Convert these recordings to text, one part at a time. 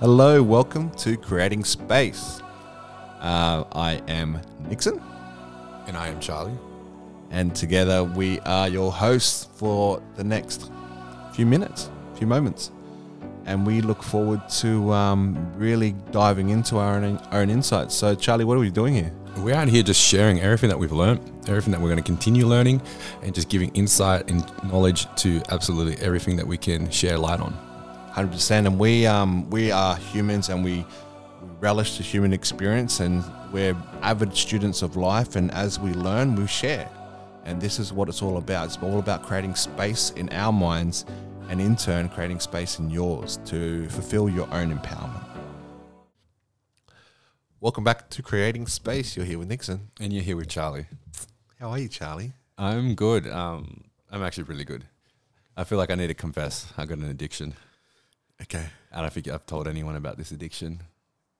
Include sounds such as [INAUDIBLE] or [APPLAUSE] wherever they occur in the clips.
Hello, welcome to Creating Space. Uh, I am Nixon, And I am Charlie. and together we are your hosts for the next few minutes, few moments. And we look forward to um, really diving into our own, own insights. So, Charlie, what are we doing here? We're out here just sharing everything that we've learned, everything that we're going to continue learning, and just giving insight and knowledge to absolutely everything that we can share light on. Hundred percent, and we um we are humans, and we, we relish the human experience, and we're avid students of life. And as we learn, we share, and this is what it's all about. It's all about creating space in our minds, and in turn, creating space in yours to fulfill your own empowerment. Welcome back to Creating Space. You're here with Nixon. And you're here with Charlie. How are you, Charlie? I'm good. Um, I'm actually really good. I feel like I need to confess. I got an addiction. Okay. I don't think I've told anyone about this addiction.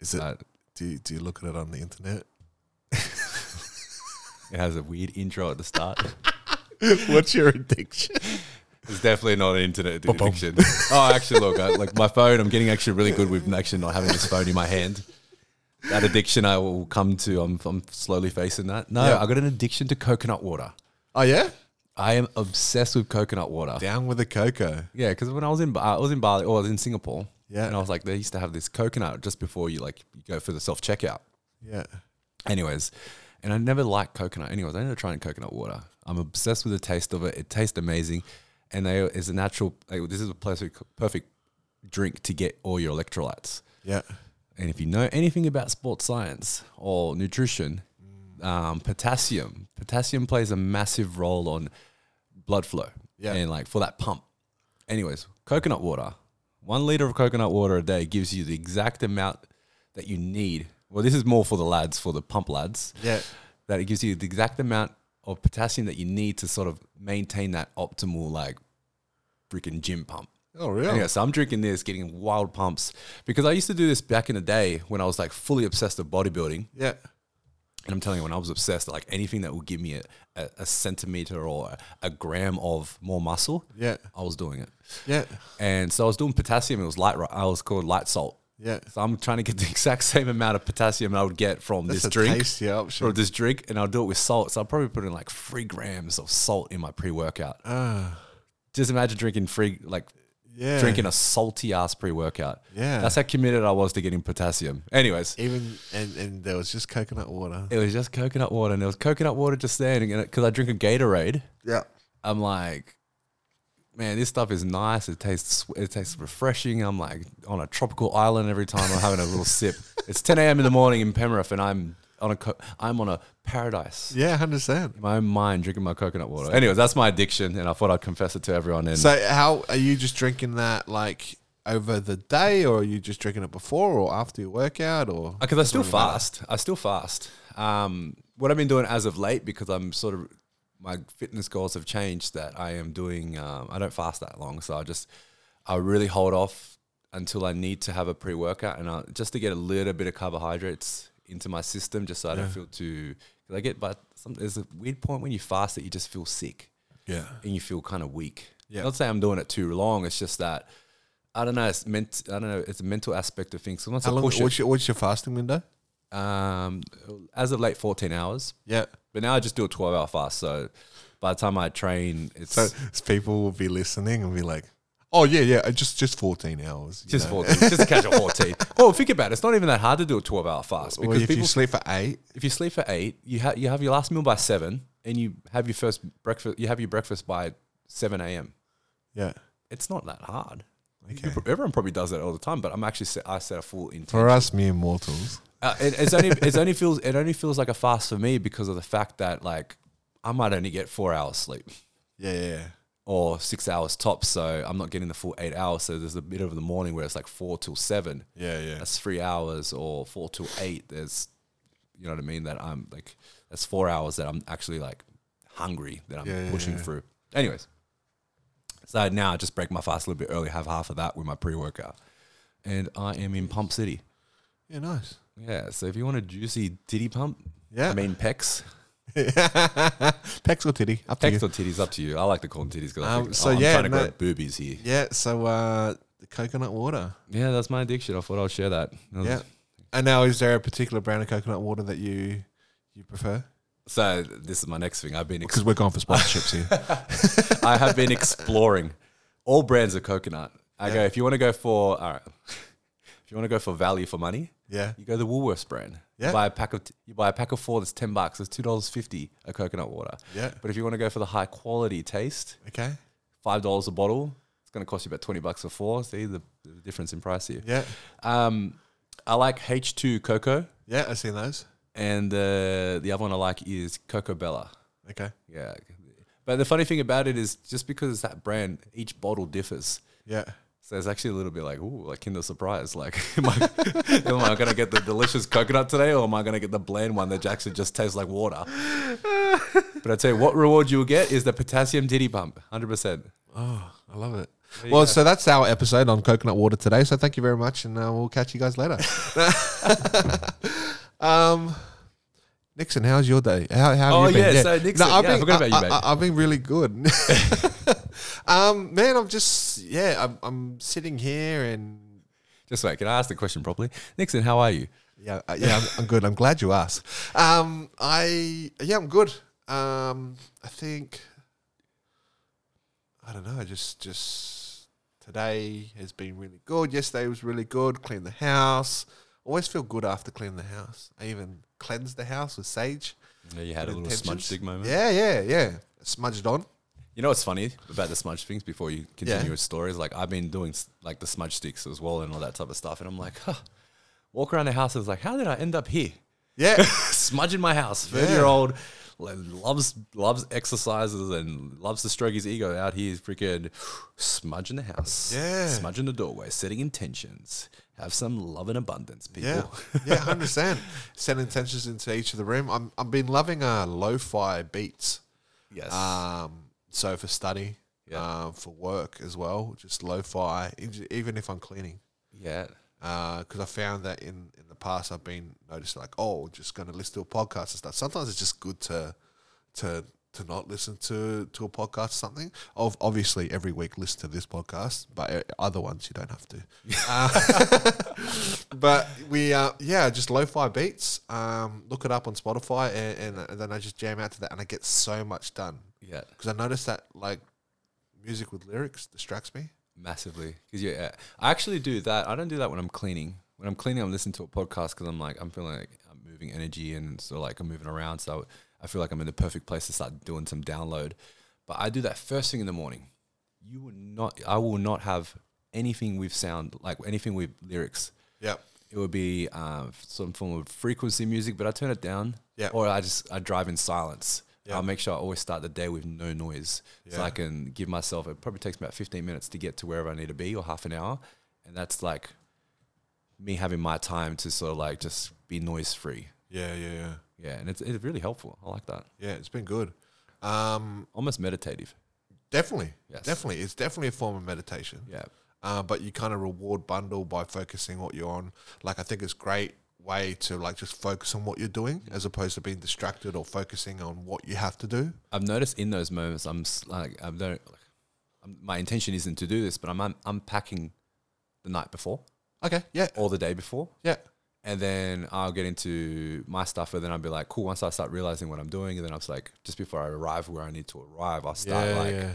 Is it? Uh, do you, do you look at it on the internet? [LAUGHS] it has a weird intro at the start. [LAUGHS] What's your addiction? It's definitely not an internet addiction. oh, actually, look, I, like my phone, I'm getting actually really good with actually not having this phone in my hand. That addiction I will come to. I'm, I'm slowly facing that. No, Yeah. I got an addiction to coconut water. Oh yeah. I am obsessed with coconut water. Down with the cocoa. Yeah, because when I was in Ba- I was in Bali or I was in Singapore, Yeah. and I was like, they used to have this coconut just before you like you go for the self checkout. Yeah. Anyways, and I never liked coconut. Anyways, I ended up trying coconut water. I'm obsessed with the taste of it. It tastes amazing, and they it's a natural. Like, this is a perfect perfect drink to get all your electrolytes. Yeah. And if you know anything about sports science or nutrition, um, potassium potassium plays a massive role on blood flow. Yeah. and like for that pump. Anyways, coconut water. One liter of coconut water a day gives you the exact amount that you need. Well, this is more for the lads, for the pump lads Yeah. that it gives you the exact amount of potassium that you need to sort of maintain that optimal like freaking gym pump. Oh really? Anyway, so I'm drinking this, getting wild pumps because I used to do this back in the day when I was like fully obsessed with bodybuilding. Yeah. And I'm telling you, when I was obsessed, like anything that would give me a, a, a centimeter or a, a gram of more muscle, Yeah. I was doing it. Yeah. And so I was doing potassium. It was light. I was called light salt. Yeah. So I'm trying to get the [LAUGHS] exact same amount of potassium I would get from That's this drink option. or this drink, and I'll do it with salt. So I'll probably put in like three grams of salt in my pre-workout. Ah. Just imagine drinking free, like Yeah. drinking a salty ass pre-workout. Yeah. That's how committed I was to getting potassium. Anyways, even and and there was just coconut water. it was just coconut water, and there was coconut water just there. And because I drink a Gatorade, Yeah. I'm like, man, this stuff is nice. It tastes, it tastes refreshing. I'm like on a tropical island every time I'm having a little sip. [LAUGHS] It's 10 a.m. in the morning in Penrith, and I'm on a, co- I'm on a paradise. Yeah, hundred percent. In my own mind, drinking my coconut water. Anyways, that's my addiction, and I thought I'd confess it to everyone. And So how are you just drinking that like over the day, or are you just drinking it before or after your workout, or because I still Doesn't really matter. fast. I still fast. Um, what I've been doing as of late, because I'm sort of my fitness goals have changed. That I am doing. Um, I don't fast that long, so I just I really hold off until I need to have a pre workout, and I, just to get a little bit of carbohydrates into my system, just so I don't feel too. Cause I get, but some, there's a weird point when you fast that you just feel sick yeah, and you feel kind of weak. Yeah. Not say I'm doing it too long. It's just that. I don't know. It's meant. I don't know. It's a mental aspect of things. So once how I long? push it, What's your, what's your fasting window? um, as of late, 14 hours. Yeah. But now I just do a 12 hour fast. So by the time I train, it's So people will be listening and be like, "Oh yeah, yeah, uh, just just fourteen hours." just know? 14, just a casual 14. [LAUGHS] Well, think about it. It's not even that hard to do a 12 hour fast Well, because if people, you sleep for eight, if you sleep for eight, you, ha- you have your last meal by seven and you have your first breakfast, you have your breakfast by 7 a.m. yeah. It's not that hard. Okay. People- Everyone probably does that all the time, but I'm actually set, I set a full intention. For us mere mortals, Uh, it, it's only it's only feels it only feels like a fast for me because of the fact that like I might only get four hours sleep yeah, yeah, yeah. Or six hours tops, so I'm not getting the full eight hours. So there's a bit of the morning where it's like four till seven. Yeah, yeah. That's three hours, or four till eight. There's you know what I mean. That I'm like that's four hours that I'm actually like hungry that I'm Yeah, yeah, pushing yeah. through. Anyways, so now I just break my fast a little bit early, have half of that with my pre workout, and I am in Pump City. Yeah, nice. Yeah, so if you want a juicy titty pump, Yeah. I mean pecs, [LAUGHS] Pecs or titty, up to you. or titties, up to you. I like to call them titties because Um, I so oh, I'm yeah, trying to no- grow boobies here. Yeah, so uh, the coconut water. Yeah, that's my addiction. I thought I'll share that. That was- Yeah. And now, is there a particular brand of coconut water that you you prefer? So this is my next thing. I've been ex- Because we're going for sponsorships here. [LAUGHS] I have been exploring all brands of coconut. I go if you want to go for all right, [LAUGHS] if you want to go for value for money, Yeah. you go the Woolworths brand. Yeah. You buy a pack of you buy a pack of four that's ten bucks. It's two dollars fifty a coconut water. Yeah. But if you want to go for the high quality taste, Okay. five dollars a bottle. It's going to cost you about twenty bucks for four. See the, the difference in price here. Yeah. Um, I like H two cocoa, Yeah. I've seen those. and uh, the other one I like is Coco Bella. Okay. Yeah. But the funny thing about it is just because it's that brand, each bottle differs. Yeah. So it's actually a little bit like, ooh, like Kinder Surprise. Like, [LAUGHS] am I, [LAUGHS] am I going to get the delicious coconut today or am I going to get the bland one that actually just tastes like water? [LAUGHS] but I tell you, what reward you will get is the potassium titty pump, 100%. Oh, I love it. you Well, so that's our episode on coconut water today. So thank you very much, and uh, we'll catch you guys later. um, Nixon, how's your day? How, how have Oh, you been? yeah, so Nixon, I've yeah, I been, forgot about you, mate. I, have been really good. Um, man, I'm just yeah, I'm, I'm sitting here and Just wait, can I ask the question properly? Nixon, how are you? yeah, uh, yeah, I'm, I'm good. I'm glad you asked. Um, I yeah, I'm good. Um, I think I don't know. I just just today has been really good. Yesterday was really good. Cleaned the house. Always feel good after cleaning the house. I even cleansed the house with sage. Yeah, you had a little smudge moment. Yeah, yeah, yeah. Smudged on. You know what's funny about the smudge things before you continue Yeah. with stories? Like I've been doing like the smudge sticks as well and all that type of stuff. And I'm like, huh. Walk around the house and it's like, how did I end up here? Yeah, [LAUGHS] Smudging my house. Yeah. 30 year old loves loves exercises and loves to stroke his ego out here freaking smudging the house. Yeah. Smudging the doorway, setting intentions. Have some love and abundance, people. yeah, yeah. [LAUGHS] Hundred percent. Set intentions into each of the room. I'm I've been loving uh lo-fi beats. yes. Um, so for study, Yeah. uh, for work as well, just lo-fi, even if I'm cleaning. yeah. Because I found that in, in the past, I've been noticed like, oh, just going to listen to a podcast and stuff. Sometimes it's just good to to to not listen to to a podcast or something. Of obviously every week listen to this podcast, but uh, other ones you don't have to. [LAUGHS] Uh, [LAUGHS] but we uh, yeah, just lo-fi beats. Um, look it up on Spotify, and, and, and then I just jam out to that, and I get so much done Yeah. because I noticed that like music with lyrics distracts me. Massively, because yeah, I actually do that. I don't do that when I'm cleaning. When I'm cleaning, I'm listening to a podcast because I'm like I'm feeling like I'm moving energy and so like I'm moving around. So I feel like I'm in the perfect place to start doing some download. But I do that first thing in the morning. You will not. I will not have anything with sound like anything with lyrics. Yeah, It would be um, some form of frequency music, but I turn it down. Yeah. Or I just I drive in silence. Yeah. I'll make sure I always start the day with no noise, so I can give myself. It probably takes me about fifteen minutes to get to wherever I need to be, or half an hour, and that's like me having my time to sort of like just be noise free. yeah, yeah, yeah. Yeah, and it's it's really helpful. I like that. Yeah, it's been good. Um, Almost meditative. definitely, Yes. definitely, it's definitely a form of meditation. Yeah. Uh, but you kind of reward bundle by focusing what you're on. Like I think it's great way to like just focus on what you're doing as opposed to being distracted or focusing on what you have to do. I've noticed in those moments, I'm like, I don't. Like, I'm, my intention isn't to do this, but I'm un- unpacking the night before Okay. Yeah. or the day before. Yeah. and then I'll get into my stuff, and then I'll be like, cool. Once I start realizing what I'm doing, and then I was like, just before I arrive where I need to arrive, I'll start yeah, like yeah.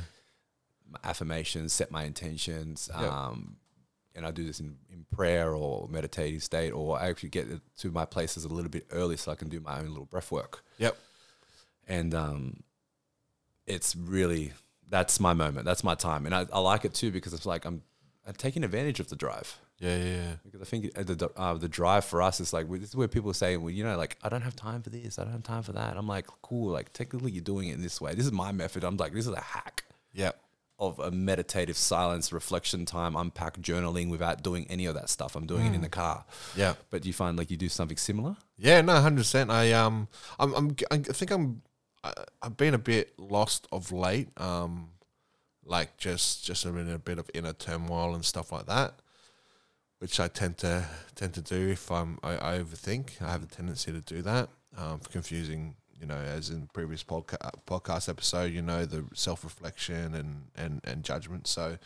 my affirmations, set my intentions, Yep. um, and I do this in, in prayer or meditative state, or I actually get to my places a little bit early so I can do my own little breath work, Yep. and um, it's really that's my moment, that's my time, and I, I like it too because it's like I'm, I'm taking advantage of the drive. Yeah. Yeah. Yeah. Because I think the uh, the drive for us is like this is where people say, well, you know, like I don't have time for this, I don't have time for that. I'm like, cool. Like technically, you're doing it in this way. This is my method. I'm like, this is a hack Yep. Of a meditative silence, reflection time, unpack journaling without doing any of that stuff. I'm doing it in the car. Yeah. But do you find like you do something similar. Yeah, no, hundred percent. I um, I'm, I'm, I think I'm, I, I've been a bit lost of late. Um, like just, just in a bit of inner turmoil and stuff like that, which I tend to tend to do if I'm, I, I overthink. I have a tendency to do that. Um, confusing, You know, as in previous podca- podcast episode, you know, the self reflection and, and, and judgment. So,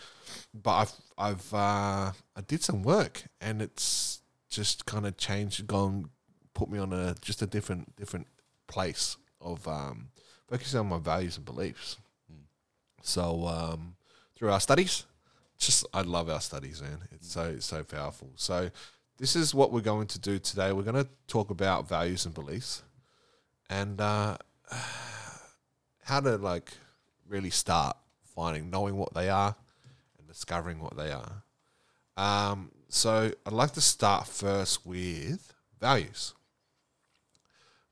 but I've I've uh, I did some work, and it's just kind of changed, gone, put me on a just a different different place of um, focusing on my values and beliefs. So um, through our studies, just I love our studies, man. It's so it's so powerful. So this is what we're going to do today. We're going to talk about values and beliefs, and uh, [SIGHS] how to like really start finding, knowing what they are, and discovering what they are. Um, so I'd like to start first with values.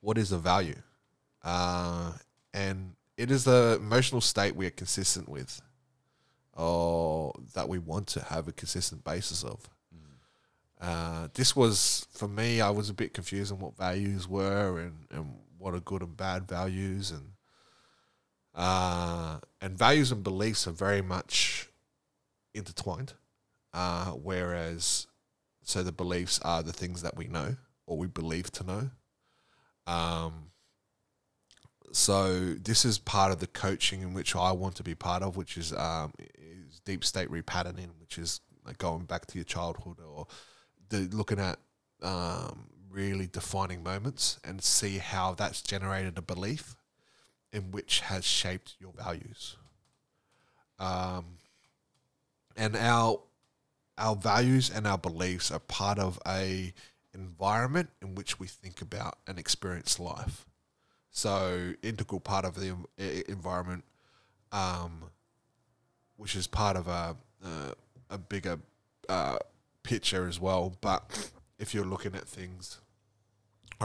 What is a value? Uh, and it is the emotional state we are consistent with, or that we want to have a consistent basis of. Uh, this was for me. I was a bit confused on what values were and, and what are good and bad values, and uh, and values and beliefs are very much intertwined. Uh, whereas, so the beliefs are the things that we know or we believe to know. Um, so this is part of the coaching in which I want to be part of, which is um, is deep state repatterning, which is like going back to your childhood or the looking at um, really defining moments and see how that's generated a belief in which has shaped your values. Um, and our our values and our beliefs are part of a environment in which we think about and experience life. So integral part of the environment, um, which is part of a uh, a bigger uh, picture as well. But if you're looking at things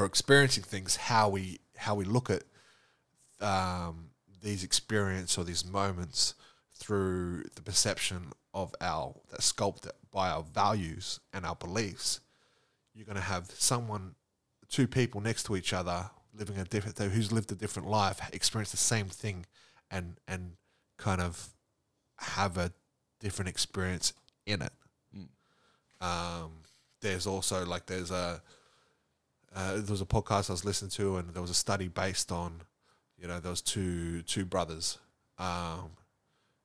or experiencing things, how we how we look at um, these experience or these moments through the perception of our that sculpted by our values and our beliefs, you're going to have someone, two people next to each other, living a different, who's lived a different life, experience the same thing, and and kind of have a different experience in it. Um, there's also like there's a uh, there was a podcast I was listening to, and there was a study based on, you know, there was two two brothers, um,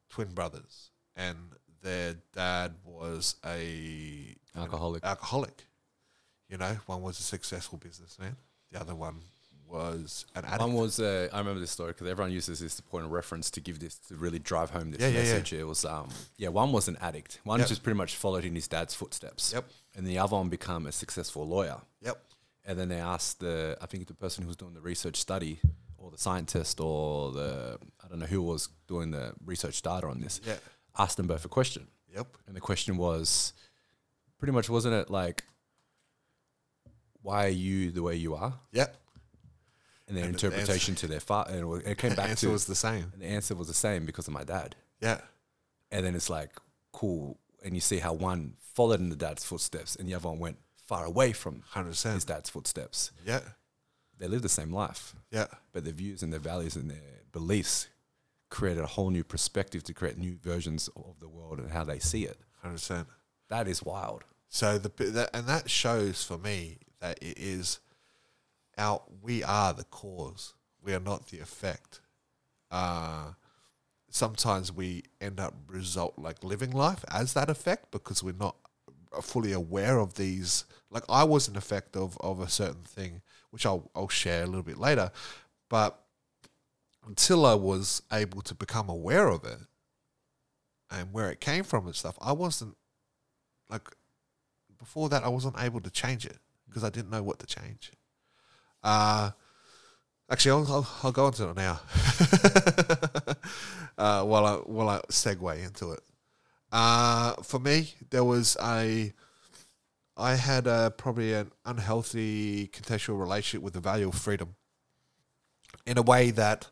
twin brothers, and their dad was a Alcoholic. alcoholic. You know, one was a successful businessman, the other one was an addict. One was uh, I remember this story because everyone uses this as a point of reference to give this to really drive home this Yeah, yeah, yeah. message. It was um yeah one was an addict. One Yep. just pretty much followed in his dad's footsteps. Yep. And the other one became a successful lawyer. yep. And then they asked the I think the person who was doing the research study or the scientist or the I don't know who was doing the research data on this. Yeah. Asked them both a question. Yep. And the question was pretty much wasn't it like why are you the way you are? Yep. And their And the interpretation to their father, and it came [LAUGHS] The back answer to was the same. and the answer was the same because of my dad. Yeah. And then it's like cool, and you see how one followed in the dad's footsteps, and the other one went far away from Hundred his percent. dad's footsteps. Yeah. They lived the same life, Yeah. but their views and their values and their beliefs created a whole new perspective to create new versions of the world and how they see it. Hundred percent. That is wild. So the that, and that shows for me that it is our we are the cause. We are not the effect. Uh, sometimes we end up result like living life as that effect because we're not fully aware of these. Like I was an effect of of a certain thing, which I'll I'll share a little bit later, but until I was able to become aware of it and where it came from and stuff, I wasn't like before that I wasn't able to change it because I didn't know what to change. Uh actually I'll I'll, I'll go into it now. [LAUGHS] uh, while I while I segue into it. Uh, for me, there was a I had a probably an unhealthy contextual relationship with the value of freedom in a way that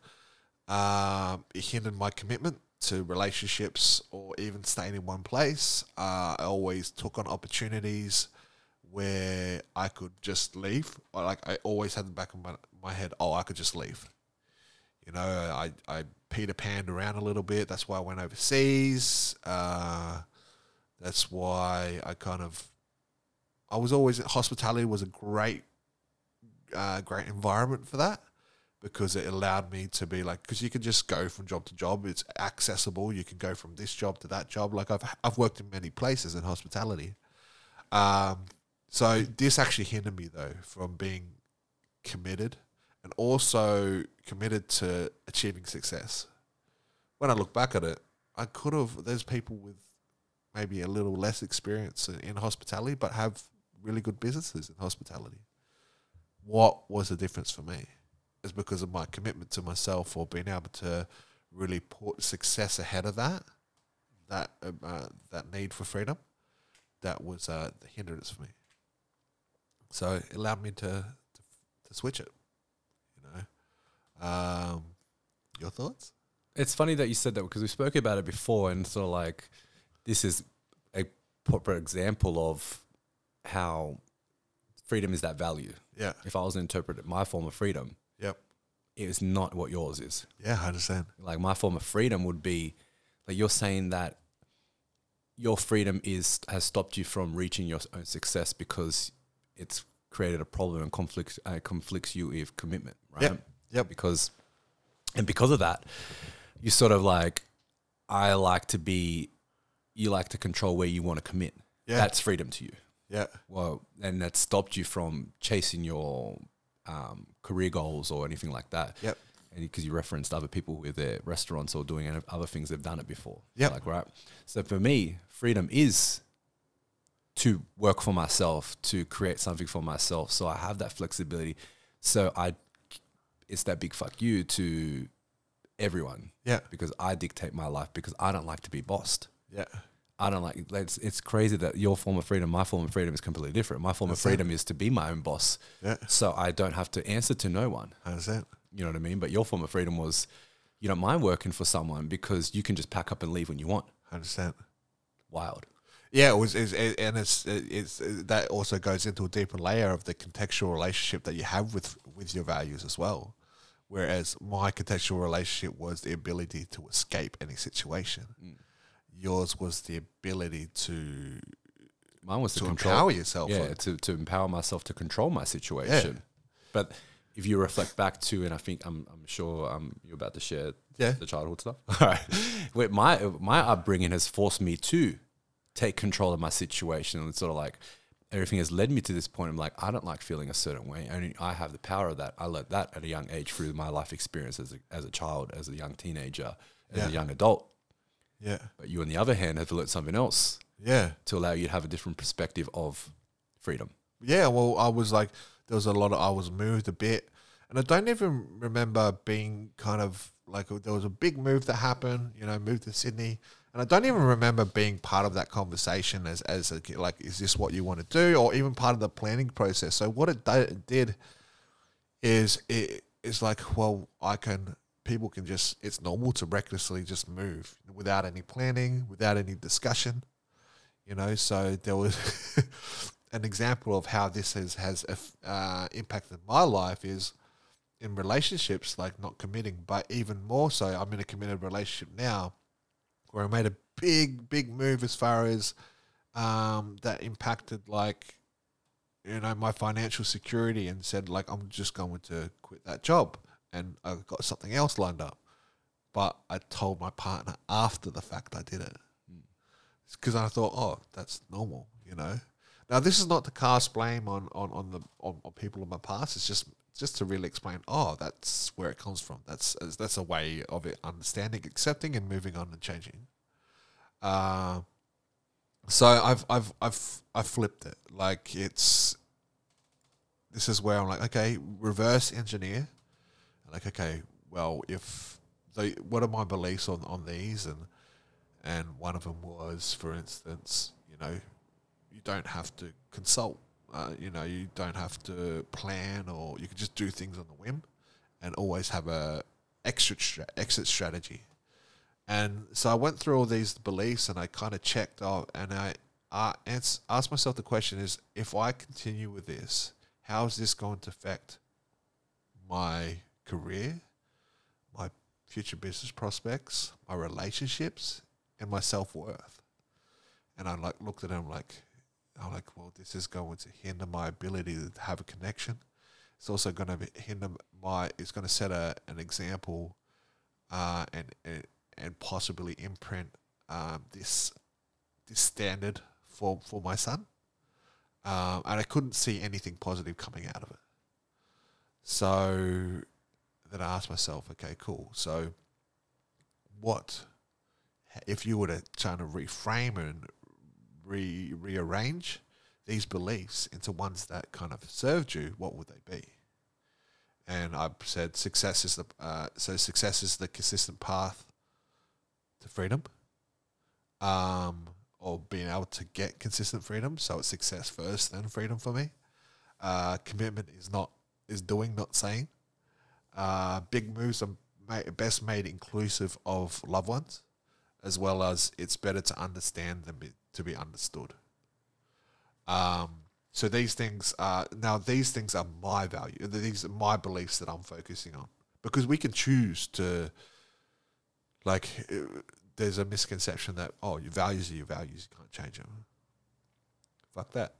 um, it hindered my commitment to relationships or even staying in one place. Uh, I always took on opportunities where I could just leave. Like I always had the back of my, my head, oh, I could just leave. You know, I, I Peter Panned around a little bit. That's why I went overseas. Uh, that's why I kind of, I was always, hospitality was a great, uh, great environment for that. because it allowed me to be like because you can just go from job to job. It's accessible. You can go from this job to that job. Like I've I've worked in many places in hospitality. Um, so this actually hindered me though from being committed and also committed to achieving success. When I look back at it, I could have. There's people with maybe a little less experience in, hospitality, but have really good businesses in hospitality. What was the difference for me? Is because of my commitment to myself, or being able to really put success ahead of that, that uh, that need for freedom. That was uh, the hindrance for me. So it allowed me to to, to switch it. Um, your thoughts? It's funny that you said that because we spoke about it before, and sort of like this is a proper example of how freedom is that value. Yeah. If I was to interpret it, my form of freedom, Yep. it is not what yours is. Yeah, I understand. Like my form of freedom would be like you're saying that your freedom is has stopped you from reaching your own success because it's created a problem and conflicts uh, conflicts you with commitment, right? Yep. Yep. Because and because of that, you sort of like I like to be you like to control where you want to commit. Yeah. That's freedom to you. Yeah. Well, and that stopped you from chasing your um, career goals or anything like that. Yep. And because you referenced other people with their restaurants or doing other things, they've done it before. Yeah. Like, right. So for me, freedom is to work for myself, to create something for myself. So I have that flexibility. So I, it's that big fuck you to everyone Yeah. because I dictate my life because I don't like to be bossed. Yeah. I don't like it's it's crazy that your form of freedom, my form of freedom is completely different. My form That's of freedom is to be my own boss. Yeah. So I don't have to answer to no one. I understand. You know what I mean? But your form of freedom was you don't mind working for someone because you can just pack up and leave when you want. I understand. Wild. Yeah, it was, it's, it, and it's, it's that also goes into a deeper layer of the contextual relationship that you have with with your values as well. Whereas my contextual relationship was the ability to escape any situation. Yours was the ability to Mine was to, to control empower yourself. Yeah, to, to empower myself to control my situation. But if you reflect back to, and I think I'm, I'm sure um, you're about to share Yeah. the childhood stuff. [LAUGHS] All right. Wait, my my upbringing has forced me to take control of my situation, and it's sort of like everything has led me to this point. I'm like, I don't like feeling a certain way. Only I have the power of that. I learned that at a young age through my life experience as a, as a child, as a young teenager, as Yeah. a young adult. yeah, But you, on the other hand, have learned something else yeah, to allow you to have a different perspective of freedom. yeah. Well, I was like, there was a lot of I was moved a bit, and I don't even remember being kind of like there was a big move that happened. You know, moved to Sydney, and I don't even remember being part of that conversation as as a, like, is this what you want to do, or even part of the planning process. So what it did is it is like, well, I can. People can just. It's normal to recklessly just move without any planning, without any discussion you know so there was [LAUGHS] an example of how this has has uh, impacted my life is in relationships like not committing but even more so i'm in a committed relationship now where i made a big big move as far as um, that impacted like you know my financial security and said like i'm just going to quit that job and i've got something else lined up but i told my partner after the fact i did it because I thought, oh, that's normal, you know. Now, this is not to cast blame on on on the on, on people in my past. It's just just to really explain. Oh, that's where it comes from. That's that's a way of it understanding, accepting, and moving on and changing. Uh, so I've I've I've I've flipped it. Like it's this is where I'm like, okay, reverse engineer. Like, okay, well, if the what are my beliefs on on these and and one of them was, for instance, you know, you don't have to consult. Uh, you know, you don't have to plan, or you can just do things on the whim, and always have a exit stra- exit strategy. And so I went through all these beliefs, and I kind of checked out, and I uh, ans- asked myself the question: Is if I continue with this, how is this going to affect my career, my future business prospects, my relationships, and my self worth. And I like looked at him like, I'm like, well, this is going to hinder my ability to have a connection. it's also going to hinder my. It's going to set a an example, uh, and and and possibly imprint um, this this standard for for my son. Um, and I couldn't see anything positive coming out of it. So then I asked myself, okay, cool. So what if you were to try to reframe and re rearrange these beliefs into ones that kind of served you? What would they be? And I said success is the uh, so success is the consistent path to freedom. Um, or being able to get consistent freedom. So it's success first, then freedom for me. Uh, commitment is not is doing, not saying. Uh, big moves are made, best made inclusive of loved ones, as well as it's better to understand be, to be understood. Um, so these things are now these things are my value. These are my beliefs that I'm focusing on because we can choose to like there's a misconception that oh your values are your values you can't change them fuck that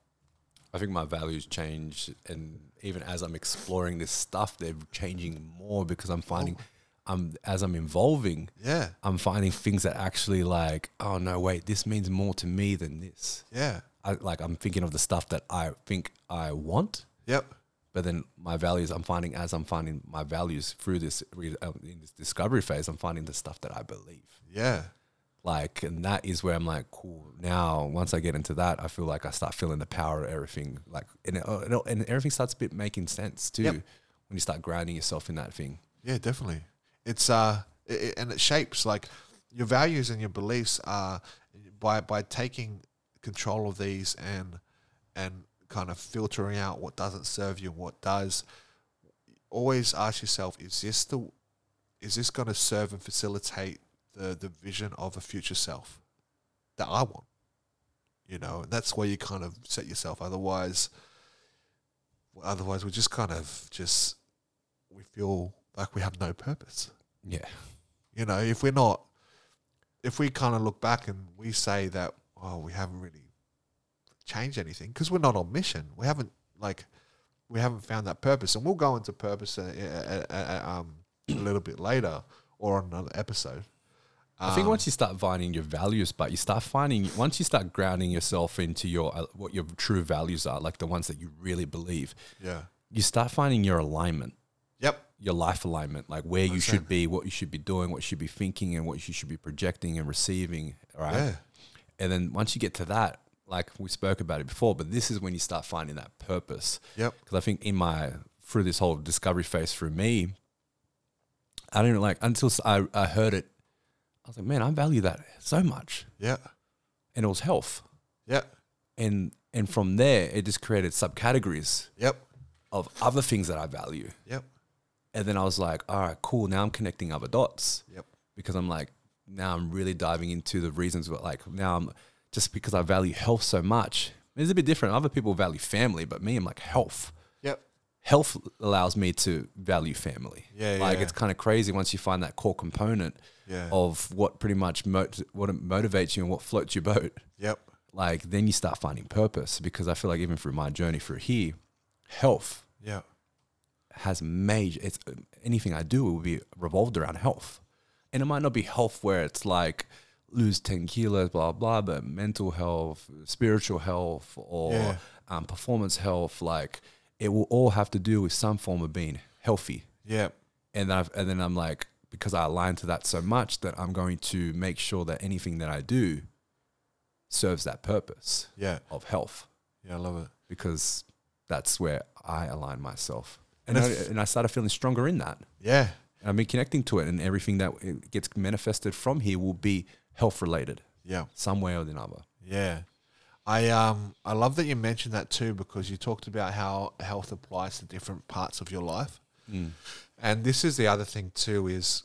I think my values change, and even as I'm exploring this stuff, they're changing more because I'm finding, I'm as I'm evolving, yeah I'm finding things that actually like, oh no, wait, this means more to me than this. yeah I like I'm thinking of the stuff that I think I want, yep but then my values, I'm finding as I'm finding my values through this um, in this discovery phase, I'm finding the stuff that I believe. yeah Like, and that is where I'm like, cool. Now, once I get into that, I feel like I start feeling the power of everything. Like, and, it, it, and everything starts a bit making sense too Yep. when you start grounding yourself in that thing. yeah definitely it's uh it, and it shapes like your values and your beliefs are by by taking control of these and and kind of filtering out what doesn't serve you and what does. Always ask yourself is this the is this going to serve and facilitate the the vision of a future self that I want? You know and that's where you kind of set yourself. Otherwise otherwise we just kind of just we feel like we have no purpose. Yeah. you know if we're not if we kind of look back and we say that oh we haven't really changed anything because we're not on mission. We haven't like we haven't found that purpose. And we'll go into purpose uh, uh, uh, um, a little bit later or on another episode. I think Um, once you start finding your values, but you start finding once you start grounding yourself into your uh, what your true values are, like the ones that you really believe, yeah. you start finding your alignment. Yep your life alignment, like where you should be, what you should be doing, what you should be thinking, and what you should be projecting and receiving. Right. yeah And then once you get to that, like we spoke about it before, but this is when you start finding that purpose. yep Because I think in my through this whole discovery phase for me, I didn't like until I, I heard it. I was like, man, I value that so much, yeah and it was health. yeah And and from there, it just created subcategories yep of other things that I value. yep And then I was like, all right, cool. Now I'm connecting other dots. yep because I'm like now I'm really diving into the reasons but like now I'm just because I value health so much. It's a bit different. Other people value family, but me, I'm like health. yep Health allows me to value family. Yeah, like yeah. it's kind of crazy once you find that core component yeah of what pretty much mot- what motivates you and what floats your boat. yep Like then you start finding purpose because I feel like even through my journey through here, health yeah has major it's anything I do will be revolved around health. And it might not be health where it's like lose 10 kilos, blah, blah, but mental health, spiritual health, or Yeah. um, performance health. Like it will all have to do with some form of being healthy. Yeah, And then, I've, and then I'm like, because I align to that so much that I'm going to make sure that anything that I do serves that purpose yeah of health yeah I love it because that's where I align myself. And And, I, and I started feeling stronger in that. yeah And I've been connecting to it, and everything that gets manifested from here will be health related, yeah some way or another. Yeah. I um I love that you mentioned that too because you talked about how health applies to different parts of your life. And this is the other thing too is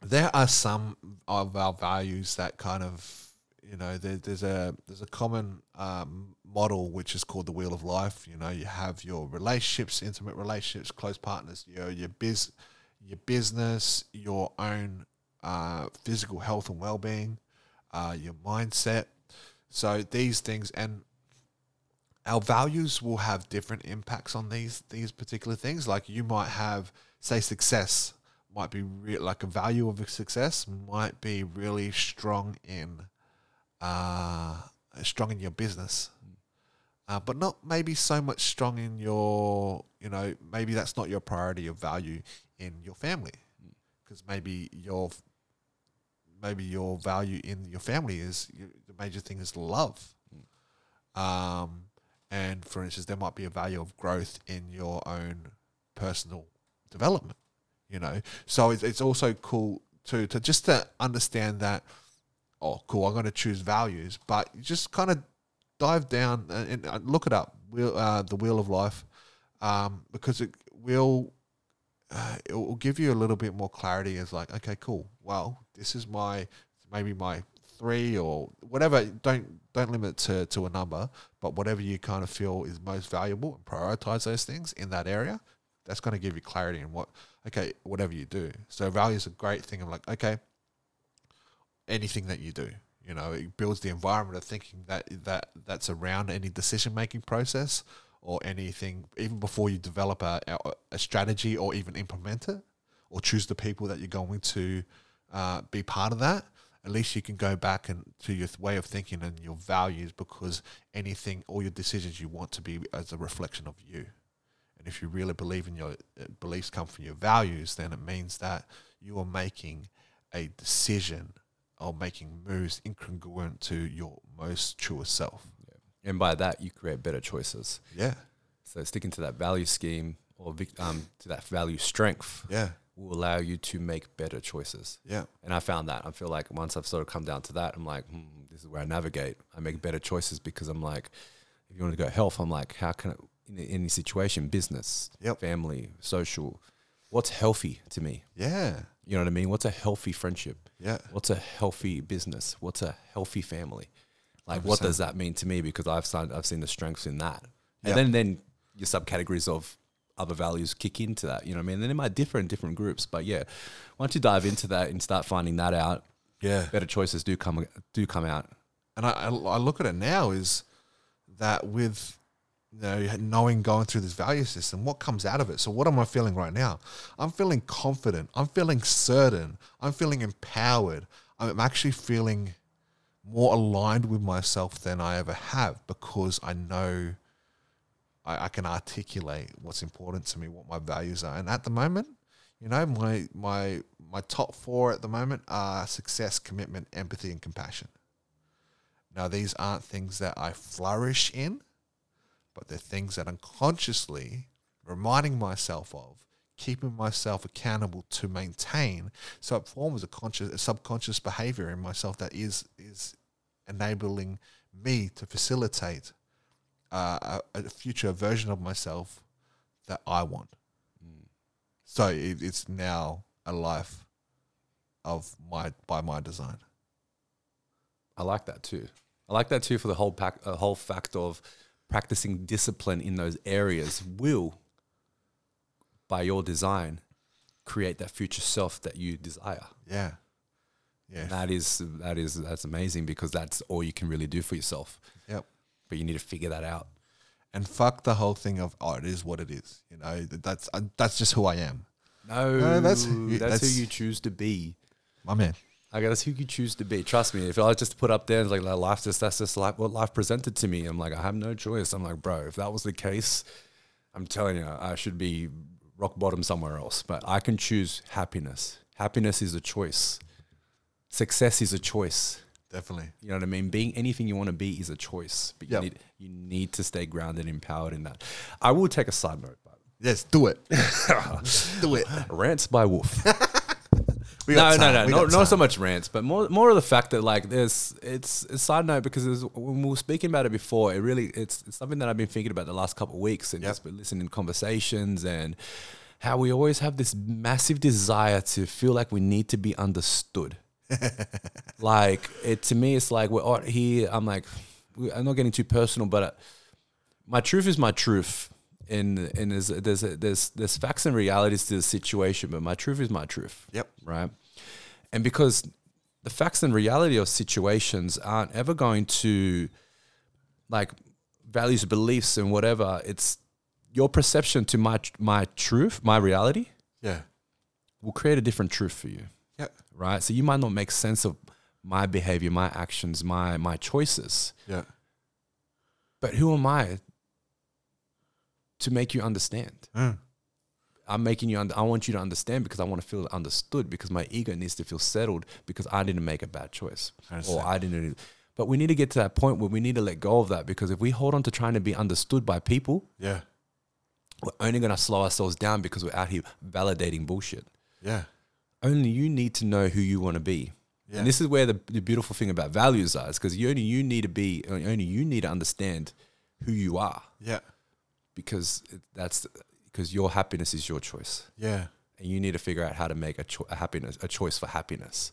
there are some of our values that kind of you know there, there's a there's a common um, model which is called the wheel of life. You know you have your relationships, intimate relationships, close partners, your your biz, your business, your own uh, physical health and well being, uh, your mindset. So these things and our values will have different impacts on these these particular things. Like you might have, say, success might be re- like a value of a success might be really strong in, uh, strong in your business, uh, but not maybe so much strong in your, you know, maybe that's not your priority of value in your family, because maybe your maybe your value in your family is the major thing is love. Um, and for instance, there might be a value of growth in your own personal development. You know, so it's, it's also cool to to just to understand that. Oh, cool! I'm going to choose values, but you just kind of dive down and, and look it up. Wheel, uh, the wheel of life, um, because it will uh, it will give you a little bit more clarity. As like, okay, cool. Well, this is my maybe my three or whatever. Don't don't limit to to a number, but whatever you kind of feel is most valuable and prioritize those things in that area. That's going to give you clarity in what okay, whatever you do. So value is a great thing of like, okay, anything that you do, you know, it builds the environment of thinking that that that's around any decision making process or anything, even before you develop a, a strategy or even implement it or choose the people that you're going to uh, be part of that. At least you can go back and to your way of thinking and your values because anything, all your decisions you want to be as a reflection of you. And if you really believe in your uh, beliefs come from your values, then it means that you are making a decision or making moves incongruent to your most truest self. And by that, you create better choices. Yeah. So sticking to that value scheme or vic- um, to that value strength Yeah. will allow you to make better choices. Yeah. And I found that. I feel like once I've sort of come down to that, I'm like, hmm, this is where I navigate. I make better choices because I'm like, if you want to go health, I'm like, how can I, in any situation, business, Yep. family, social, what's healthy to me? Yeah. You know what I mean? What's a healthy friendship? Yeah. What's a healthy business? What's a healthy family? Like, what 100%. does that mean to me? Because I've seen, I've seen the strengths in that, and Yeah. then then your subcategories of other values kick into that. You know what I mean? And then it might differ in different groups, but yeah, once you dive into that and start finding that out, Yeah. better choices do come do come out. And I, I look at it now is that with you know knowing going through this value system, what comes out of it? So what am I feeling right now? I'm feeling confident. I'm feeling certain. I'm feeling empowered. I'm actually feeling more aligned with myself than I ever have because I know I, I can articulate what's important to me, what my values are. And at the moment, you know, my my my top four at the moment are success, commitment, empathy, and compassion. Now, these aren't things that I flourish in, but they're things that I'm consciously reminding myself of, keeping myself accountable to maintain. So it forms a conscious, a subconscious behavior in myself that is is enabling me to facilitate uh, a, a future version of myself that I want. So it, it's now a life of my by my design. I like that too. I like that too for the whole pack, uh, whole fact of practicing discipline in those areas will, by your design, create that future self that you desire. Yeah, yeah, That is that is that's amazing because that's all you can really do for yourself. yep. But you need to figure that out. and fuck the whole thing of oh it is what it is you know that's uh, that's just who i am No, No, that's that's- that's, that's- who you choose to be. my man I guess who you choose to be. Trust me. If I just put up there, it's like, like life, just that's just like what life presented to me. I'm like, I have no choice. I'm like, bro, if that was the case, I'm telling you, I should be rock bottom somewhere else. But I can choose happiness. Happiness is a choice. Success is a choice. definitely You know what I mean? Being anything you want to be is a choice. But you Yep. need you need to stay grounded and empowered in that. I will take a side note, but yes do it [LAUGHS] do it rants by Wolf. [LAUGHS] We no, no, no, we no, not so much rants, but more, more of the fact that like there's, it's a side note because when we were speaking about it before, it really, it's, it's something that I've been thinking about the last couple of weeks and Yep. just been listening to conversations and how we always have this massive desire to feel like we need to be understood. [LAUGHS] like it to me, it's like we're out here. I'm like, I'm not getting too personal, but uh, my truth is my truth. And, and there's, there's, there's, there's facts and realities to the situation, but my truth is my truth yep right? And because the facts and reality of situations aren't ever going to like values, beliefs, and whatever. It's your perception to my my truth, my reality, Yeah. will create a different truth for you, Yeah. right? So you might not make sense of my behavior, my actions, my my choices, Yeah. but who am I to make you understand? Mm. I'm making you. Under, I want you to understand because I want to feel understood. Because my ego needs to feel settled because I didn't make a bad choice I or. I didn't. But we need to get to that point where we need to let go of that because if we hold on to trying to be understood by people, Yeah. we're only going to slow ourselves down because we're out here validating bullshit. Yeah. Only you need to know who you want to be. Yeah. And this is where the, the beautiful thing about values are, because you only you need to be, only you need to understand who you are, Yeah. because that's because your happiness is your choice. Yeah. and you need to figure out how to make a, cho- a happiness a choice for happiness.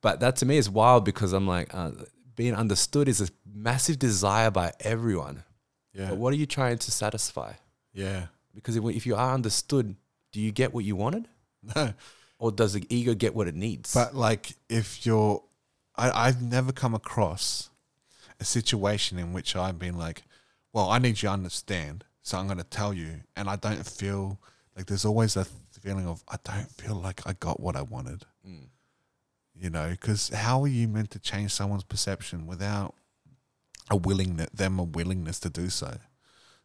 But that to me is wild because I'm like uh, being understood is a massive desire by everyone. Yeah. But what are you trying to satisfy? Yeah. Because if, if you are understood, do you get what you wanted, No. [LAUGHS] or does the ego get what it needs? But like, if you're, I, I've never come across a situation in which I've been like, well, I need you to understand, so I'm going to tell you, and I don't feel like there's always a feeling of I don't feel like I got what I wanted, Mm. you know, because how are you meant to change someone's perception without a willingness, them a willingness to do so?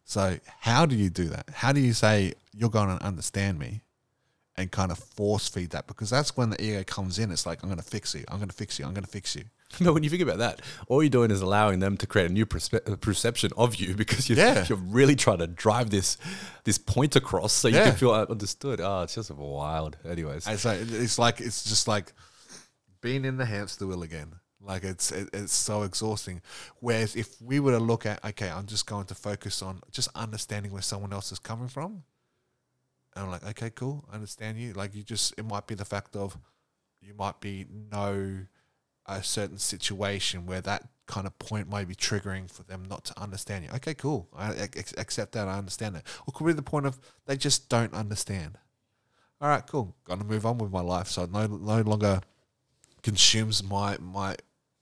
So how do you do that? How do you say you're going to understand me? and kind of force feed that because that's when the ego comes in. It's like, I'm going to fix you. I'm going to fix you. I'm going to fix you. [LAUGHS] but when you think about that, all you're doing is allowing them to create a new perspe- uh, perception of you [LAUGHS] because you're, Yeah. you're really trying to drive this this point across so you Yeah. can feel understood. Oh, it's just wild. Anyways, And so it's like, it's just like being in the hamster wheel again. Like it's it, it's so exhausting. Whereas if we were to look at, okay, I'm just going to focus on just understanding where someone else is coming from. And I'm like, okay, cool, I understand you. Like you just, it might be the fact of you might be know a certain situation where that kind of point might be triggering for them not to understand you. Okay, cool, I ac- accept that. I understand that. Or could be the point of they just don't understand. All right, cool. Got to move on with my life, so no no longer consumes my my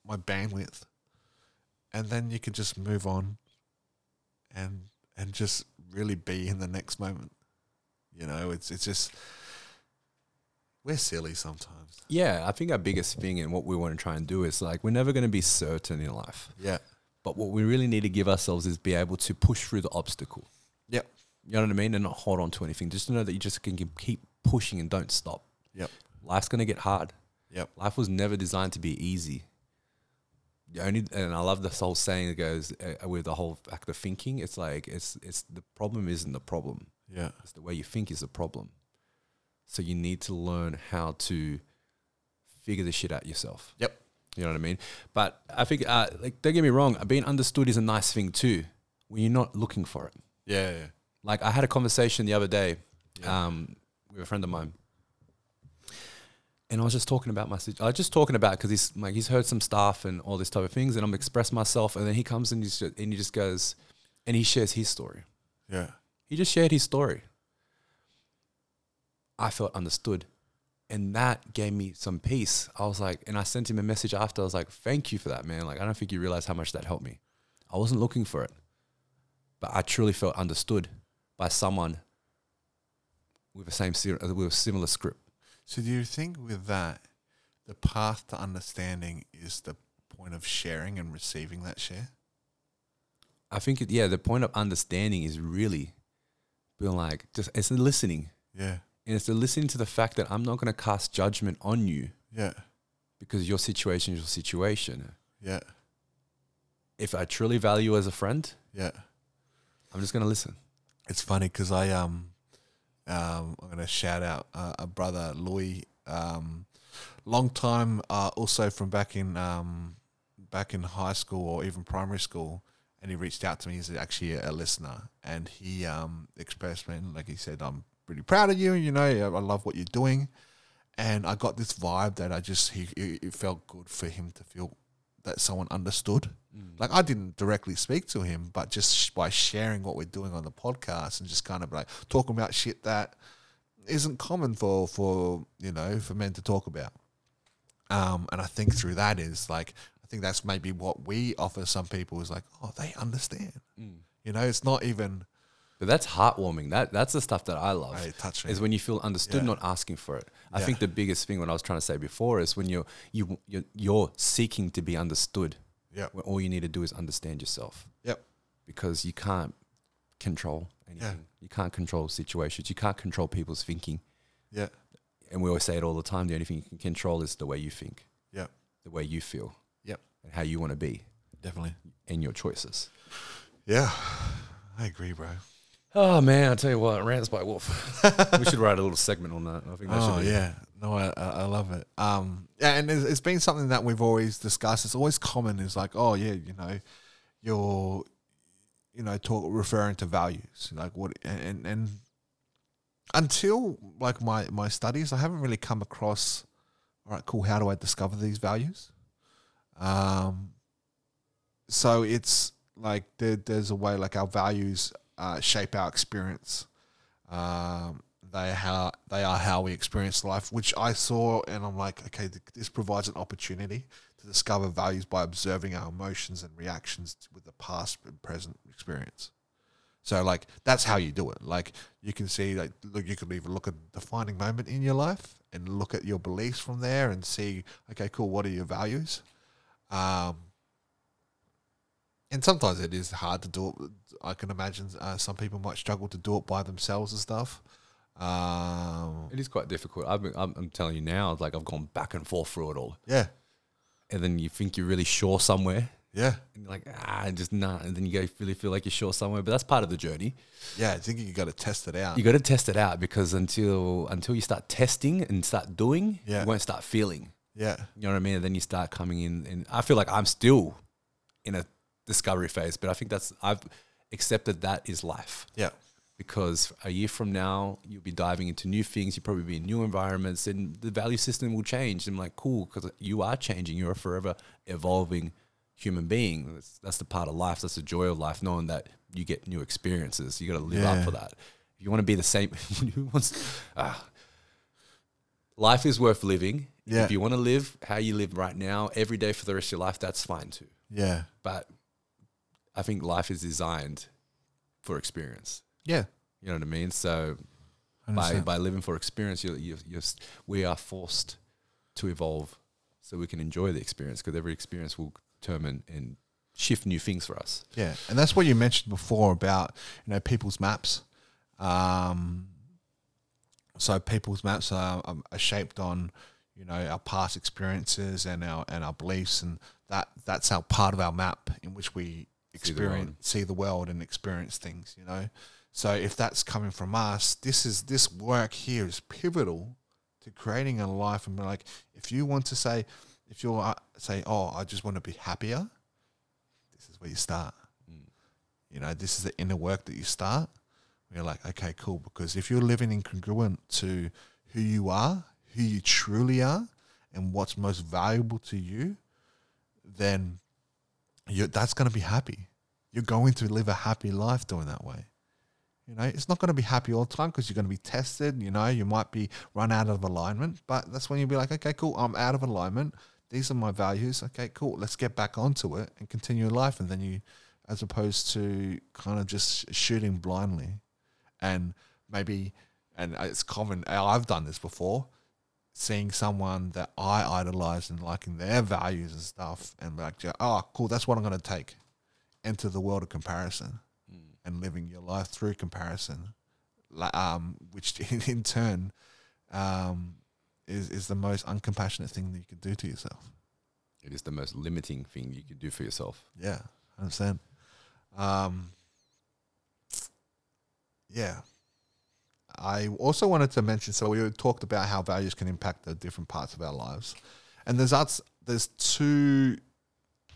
my bandwidth, and then you can just move on, and and just really be in the next moment. You know, it's it's just we're silly sometimes. Yeah, I think our biggest thing and what we want to try and do is like we're never going to be certain in life. Yeah. But what we really need to give ourselves is be able to push through the obstacle. Yep. You know what I mean? And not hold on to anything. Just to know that you just can keep pushing and don't stop. Yep. Life's going to get hard. Yep. Life was never designed to be easy. The only and I love this whole saying that goes uh, with the whole act of thinking. It's like it's it's the problem isn't the problem. Yeah. It's the way you think is the problem. So you need to learn how to figure this shit out yourself. Yep. You know what I mean? But I think, uh, like, don't get me wrong, being understood is a nice thing too when you're not looking for it. Yeah. Yeah. Like, I had a conversation the other day Yeah. um, with a friend of mine. And I was just talking about my situation. I was just talking about because he's like he's heard some stuff and all this type of things, and I'm expressing myself, and then he comes and he's just, and he just goes, and he shares his story. Yeah. He just shared his story. I felt understood. And that gave me some peace. I was like, and I sent him a message after. I was like, thank you for that, man. Like, I don't think you realize how much that helped me. I wasn't looking for it, but I truly felt understood by someone with the same, with a similar script. So do you think with that, the path to understanding is the point of sharing and receiving that share? I think, it, yeah, the point of understanding is really being like, just it's listening. Yeah. And it's the listening to the fact that I'm not going to cast judgment on you Yeah. because your situation is your situation. Yeah. if I truly value you as a friend, Yeah. I'm just gonna listen. It's funny because I um um I'm gonna shout out uh, a brother Louis um long time uh, also from back in um back in high school or even primary school and he reached out to me he's actually a, a listener and he um expressed me like he said I'm pretty proud of you you know I love what you're doing and I got this vibe that I just he it felt good for him to feel that someone understood like I didn't directly speak to him, but just sh- by sharing what we're doing on the podcast and just kind of like talking about shit that isn't common for for you know for men to talk about. Um, and I think through that is like I think that's maybe what we offer some people is like, oh, they understand. Mm. You know, it's not even But that's heartwarming. That that's the stuff that I love. Touched me. Is when you feel understood, Yeah. not asking for it. I Yeah. think the biggest thing what I was trying to say before is when you're you you're, you're seeking to be understood. Yep. When all you need to do is understand yourself Yep. because you can't control anything. Yeah. You can't control situations. You can't control people's thinking. Yeah. And we always say it all the time. The only thing you can control is the way you think, Yep. the way you feel, Yep. and how you want to be, Definitely. and your choices. Yeah. I agree, bro. Oh man, I tell you what, rants by Wolf. [LAUGHS] we should write a little segment on that. I think that Oh should be yeah, no, I, I I love it. Um, yeah, and it's, it's been something that we've always discussed. It's always common. Is like, oh yeah, you know, you're, you know, talk referring to values, like what, and and, and until like my my studies, I haven't really come across. All right, cool. How do I discover these values? Um, so it's like there, there's a way like our values uh, shape our experience. Um, they how they are how we experience life, which I saw, and I'm like, okay, th- this provides an opportunity to discover values by observing our emotions and reactions with the past and present experience. So, like, that's how you do it. Like, you can see, like, look, you could even look at a defining moment in your life and look at your beliefs from there and see, okay, cool, what are your values? Um, and sometimes it is hard to do it. I can imagine uh, some people might struggle to do it by themselves and stuff. Um, It is quite difficult. I've been, I'm, I'm telling you now, like I've gone back and forth through it all, yeah, and then you think you're really sure somewhere, yeah, and you're like ah, just nah, and then you go really feel like you're sure somewhere, but that's part of the journey. yeah. I think you got to test it out. You got to test it out because until until you start testing and start doing, Yeah. you won't start feeling. yeah, You know what I mean? And then you start coming in, and I feel like I'm still in a discovery phase, but I think that's I've accepted that is life. yeah, because a year from now you'll be diving into new things you'll probably be in new environments and the value system will change And i'm like cool because you are changing you're a forever evolving human being that's, that's the part of life that's the joy of life knowing that you get new experiences you got to live Yeah. up for that if you want to be the same [LAUGHS] who wants ah. life is worth living Yeah. if you want to live how you live right now every day for the rest of your life that's fine too yeah, but i think life is designed for experience yeah. you know what I mean? So by, by living for experience, you're, you're, you're, we are forced to evolve so we can enjoy the experience because every experience will determine and shift new things for us. Yeah, and that's what you mentioned before about you know people's maps. Um, so people's maps are, um, are shaped on you know our past experiences and our and our beliefs, and that that's our part of our map in which we the experience world. see the world and experience things. You know, so if that's coming from us, this is this work here is pivotal to creating a life. And like, if you want to say, if you are uh, say, oh, I just want to be happier, this is where you start. Mm. You know, this is the inner work that you start. You're like, okay, cool. Because if you're living incongruent to who you are, who you truly are, and what's most valuable to you, then you that's going to be happy. You're going to live a happy life doing that way. You know, it's not going to be happy all the time because you're going to be tested. You know, you might be run out of alignment, but that's when you'll be like, okay, cool, I'm out of alignment. These are my values. Okay, cool. Let's get back onto it and continue life. And then you, as opposed to kind of just shooting blindly, and maybe, and uh, it's common. I've done this before, seeing someone that I idolize and liking their values and stuff, and like, oh, cool, that's what I'm going to take. Enter the world of comparison and living your life through comparison, um, which in, [LAUGHS] in turn um, is is the most uncompassionate thing that you could do to yourself. It is the most limiting thing you can do for yourself. Yeah, I understand. Um, yeah. I also wanted to mention. So we talked about how values can impact the different parts of our lives, and there's. There's two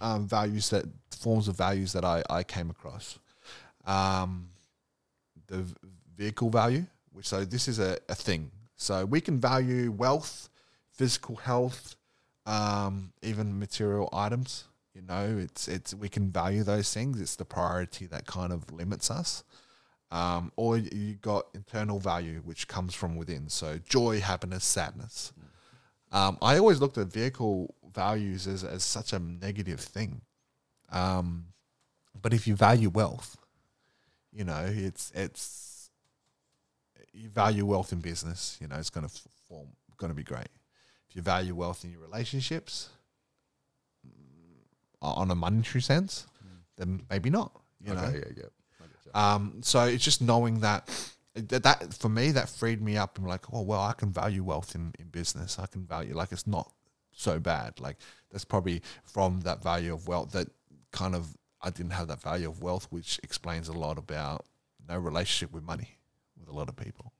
um, values that forms of values that I I came across. Um, the vehicle value, which so this is a, a thing. So we can value wealth, physical health, um, even material items. You know, it's it's we can value those things. It's the priority that kind of limits us. Um, or you got internal value, which comes from within. So joy, happiness, sadness. Um, I always looked at vehicle values as, as such a negative thing. Um, but if you value wealth, you know, it's it's you value wealth in business, you know, it's going to form going to be great. If you value wealth in your relationships, mm, on a monetary sense, then maybe not. You know, yeah, yeah. Um, so it's just knowing that, that that for me that freed me up and like, oh well, I can value wealth in, in business. I can value like it's not so bad. Like that's probably from that value of wealth that kind of I didn't have that value of wealth, which explains a lot about no relationship with money with a lot of people.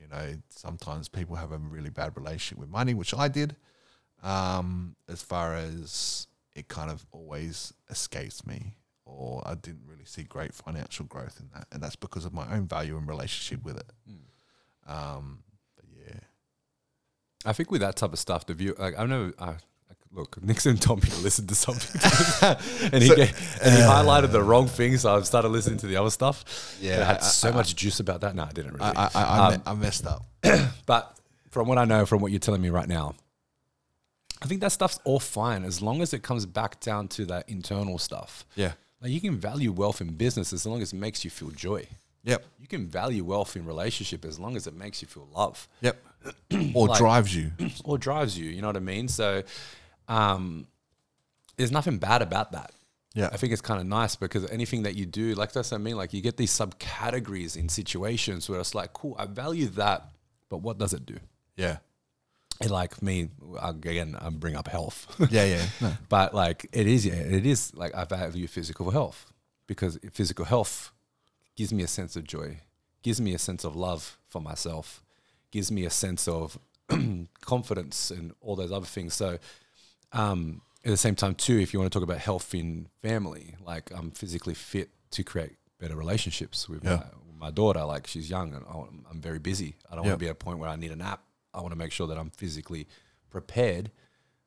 You know, sometimes people have a really bad relationship with money, which I did. Um, as far as it kind of always escapes me, or I didn't really see great financial growth in that, and that's because of my own value and relationship with it. Um, but yeah, I think with that type of stuff, the view, like I've never, I, look, Nixon told me to listen to something, [LAUGHS] and he gave, and he highlighted the wrong thing, so I've started listening to the other stuff. Yeah, that had I- so I- much juice about that. No, I didn't really. I I, I, Um, me- I messed up. [COUGHS] But from what I know, from what you're telling me right now, I think that stuff's all fine as long as it comes back down to that internal stuff. Yeah. Like you can value wealth in business as long as it makes you feel joy. Yep. You can value wealth in relationship as long as it makes you feel love Yep. [CLEARS THROAT] or Like- drives you. [CLEARS THROAT] or drives you. You know what I mean? So, um, there's nothing bad about that. Yeah. I think it's kind of nice because anything that you do, like that's what I mean, like you get these subcategories in situations where it's like, cool, I value that, but what does it do? Yeah. And like me, again, I bring up health. [LAUGHS] Yeah. Yeah. No. [LAUGHS] but like it is, yeah, it is like I value physical health because physical health gives me a sense of joy, gives me a sense of love for myself, gives me a sense of [CLEARS THROAT] confidence and all those other things. So, um, at the same time, too, if you want to talk about health in family, like I'm physically fit to create better relationships with, Yeah. my, my daughter. Like she's young and I'm I'm very busy. I don't Yeah. want to be at a point where I need a nap. I want to make sure that I'm physically prepared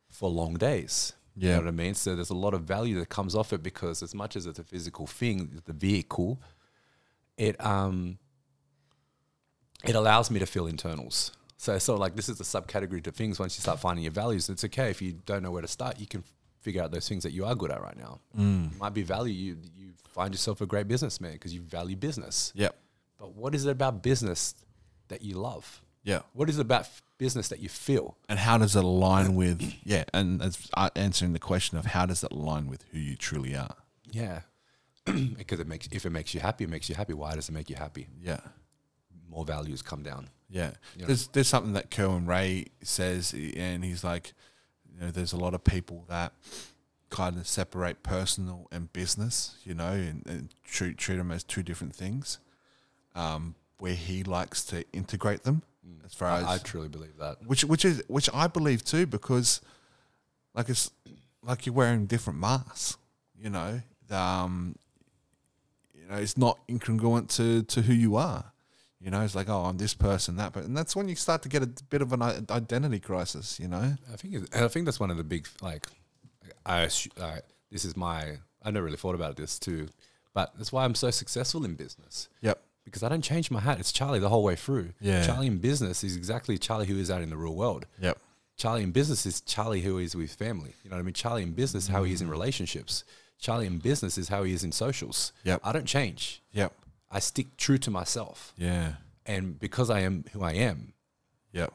for long days. You Yeah. know what I mean? So there's a lot of value that comes off it because as much as it's a physical thing, the vehicle, it um it allows me to feel internals. So it's sort of like this is the subcategory to things. Once you start finding your values, it's okay if you don't know where to start. You can figure out those things that you are good at right now. Mm. It might be value. You you find yourself a great businessman because you value business. Yep. But what is it about business that you love? Yeah. What is it about business that you feel? And how does it align with yeah? And that's uh, answering the question of how does it align with who you truly are? Yeah, [CLEARS THROAT] because it makes if it makes you happy, it makes you happy. Why does it make you happy? Yeah. More values come down. Yeah. You know. There's there's something that Kerwin Rae says, and he's like, you know, there's a lot of people that kind of separate personal and business, you know, and, and treat treat them as two different things. Um, where he likes to integrate them, as far as I, I truly believe that. which which is which I believe too, because like it's like you're wearing different masks, you know. Um, you know, it's not incongruent to to who you are. You know, it's like, oh, I'm this person, that, but and that's when you start to get a bit of an identity crisis. You know, I think it, I think that's one of the big like I, I this is my I never really thought about this too, but that's why I'm so successful in business yep, because I don't change my hat. It's Charlie the whole way through. Yeah. Charlie in business is exactly Charlie who is out in the real world. yep, Charlie in business is Charlie who is with family. You know what I mean? Charlie in business, how he is Mm. in relationships. Charlie in business is how he is in socials. Yep. I don't change. yep, I stick true to myself. yeah, And because I am who I am, yep,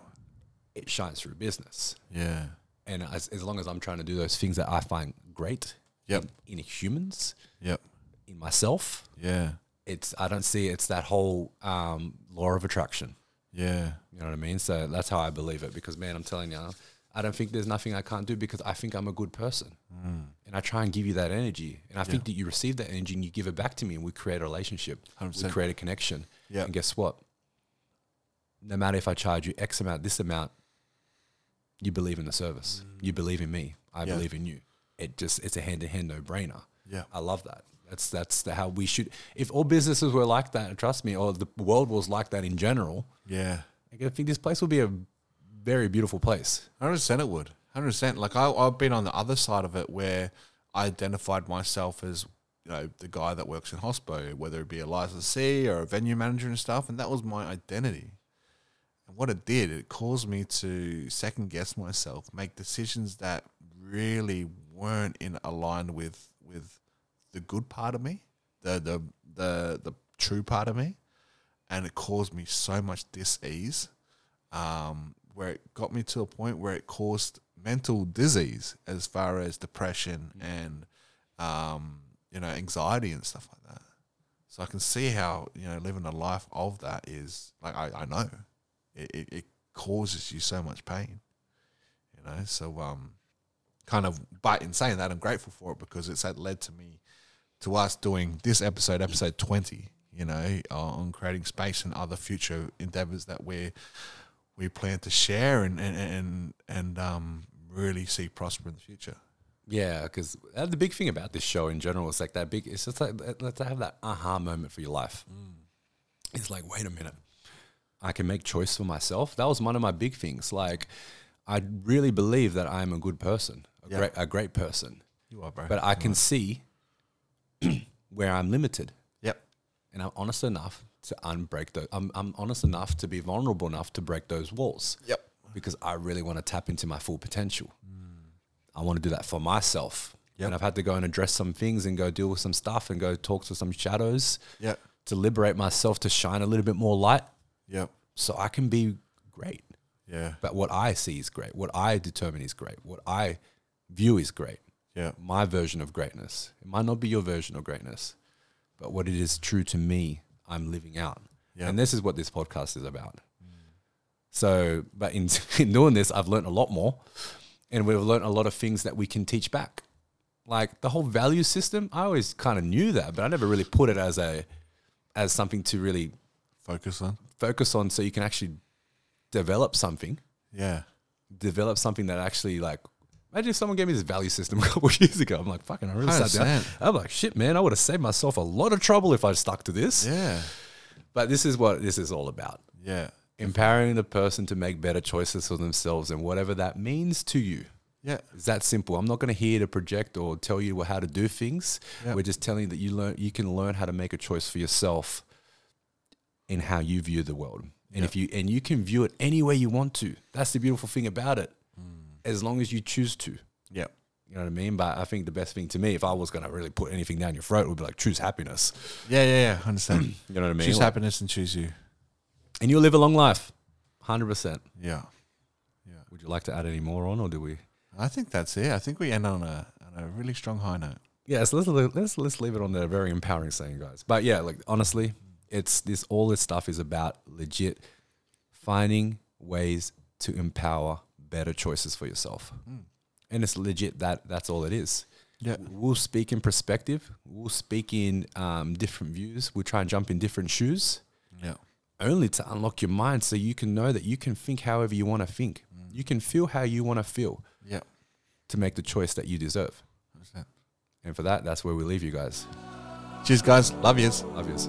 it shines through business. yeah, And as, as long as I'm trying to do those things that I find great Yep. in, in humans, yep, in myself, yeah, it's I don't see it's that whole um, law of attraction. yeah, You know what I mean? So that's how I believe it. Because man, I'm telling you, I don't think there's nothing I can't do because I think I'm a good person, and I try and give you that energy, and I think that you receive that energy and you give it back to me, and we create a relationship, we 100%. create a connection. Yeah. And guess what? No matter if I charge you X amount, this amount, you believe in the service. You believe in me. I Yeah. believe in you. It just it's a hand to hand no brainer. Yeah. I love that. That's that's the, how we should. If all businesses were like that, trust me, or the world was like that in general, yeah. I think this place would be a very beautiful place. Hundred percent, it would. Hundred percent. Like I, I've been on the other side of it, where I identified myself as you know the guy that works in hospo, whether it be a licensee or a venue manager and stuff, and that was my identity. And what it did, it caused me to second guess myself, make decisions that really weren't in aligned with with the good part of me, the the the the true part of me, and it caused me so much dis-ease, um, where it got me to a point where it caused mental disease as far as depression and um, you know anxiety and stuff like that. So I can see how you know living a life of that is like I, I know it, it, it causes you so much pain, you know. So um, kind of but in saying that I'm grateful for it because it's that led to me to us doing this episode, episode twenty, you know, uh, on creating space and other future endeavors that we we plan to share and and and, and um, really see prosper in the future. Yeah, because uh, the big thing about this show in general is like that big. It's just like let's have that aha moment for your life. Mm. It's like, wait a minute, I can make choice for myself. That was one of my big things. Like, I really believe that I am a good person, a Yeah. great, a great person. You are, bro. But I can see [CLEARS THROAT] where I'm limited, yep, and I'm honest enough to unbreak those. I'm, I'm honest enough to be vulnerable enough to break those walls. yep, because I really want to tap into my full potential. I want to do that for myself. Yep. And I've had to go and address some things and go deal with some stuff and go talk to some shadows yep, to liberate myself to shine a little bit more light yep, so I can be great. yeah, But what I see is great. What I determine is great. What I view is great. Yeah, My version of greatness. It might not be your version of greatness, but what it is true to me, I'm living out. Yep. And this is what this podcast is about. So, but in, [LAUGHS] in doing this, I've learned a lot more and we've learned a lot of things that we can teach back. Like the whole value system, I always kind of knew that, but I never really put it as a, as something to really focus on. focus on so you can actually develop something Yeah, develop something that actually like imagine if someone gave me this value system [LAUGHS] a couple of years ago. I'm like, fucking, I really sat down. 100%. I'm like, shit, man, I would have saved myself a lot of trouble if I stuck to this. yeah, But this is what this is all about. yeah, Empowering the person to make better choices for themselves and whatever that means to you. yeah, It's that simple. I'm not going to here to project or tell you how to do things. Yep. We're just telling you that you learn you can learn how to make a choice for yourself in how you view the world. And Yep. if you and you can view it any way you want to. That's the beautiful thing about it. As long as you choose to. yeah, You know what I mean? But I think the best thing to me, if I was going to really put anything down your throat, would be like choose happiness. yeah, yeah, yeah. Understand? [CLEARS THROAT] You know what I mean? choose Like- happiness and choose you. and you'll live a long life, hundred percent. Yeah, Yeah. Would you like to add any more on, or do we? I think that's it. I think we end on a on a really strong high note. Yeah, so let's let's let's leave it on the very empowering saying, guys. But yeah, like honestly, it's this all this stuff is about legit finding ways to empower better choices for yourself, and it's legit that that's all it is. Yeah, We'll speak in perspective. We'll speak in um, different views. We'll try and jump in different shoes, yeah, only to unlock your mind so you can know that you can think however you want to think. You can feel how you want to feel yeah. to make the choice that you deserve. And for that, that's where we leave you guys. Cheers, guys. Love yous. Love yous.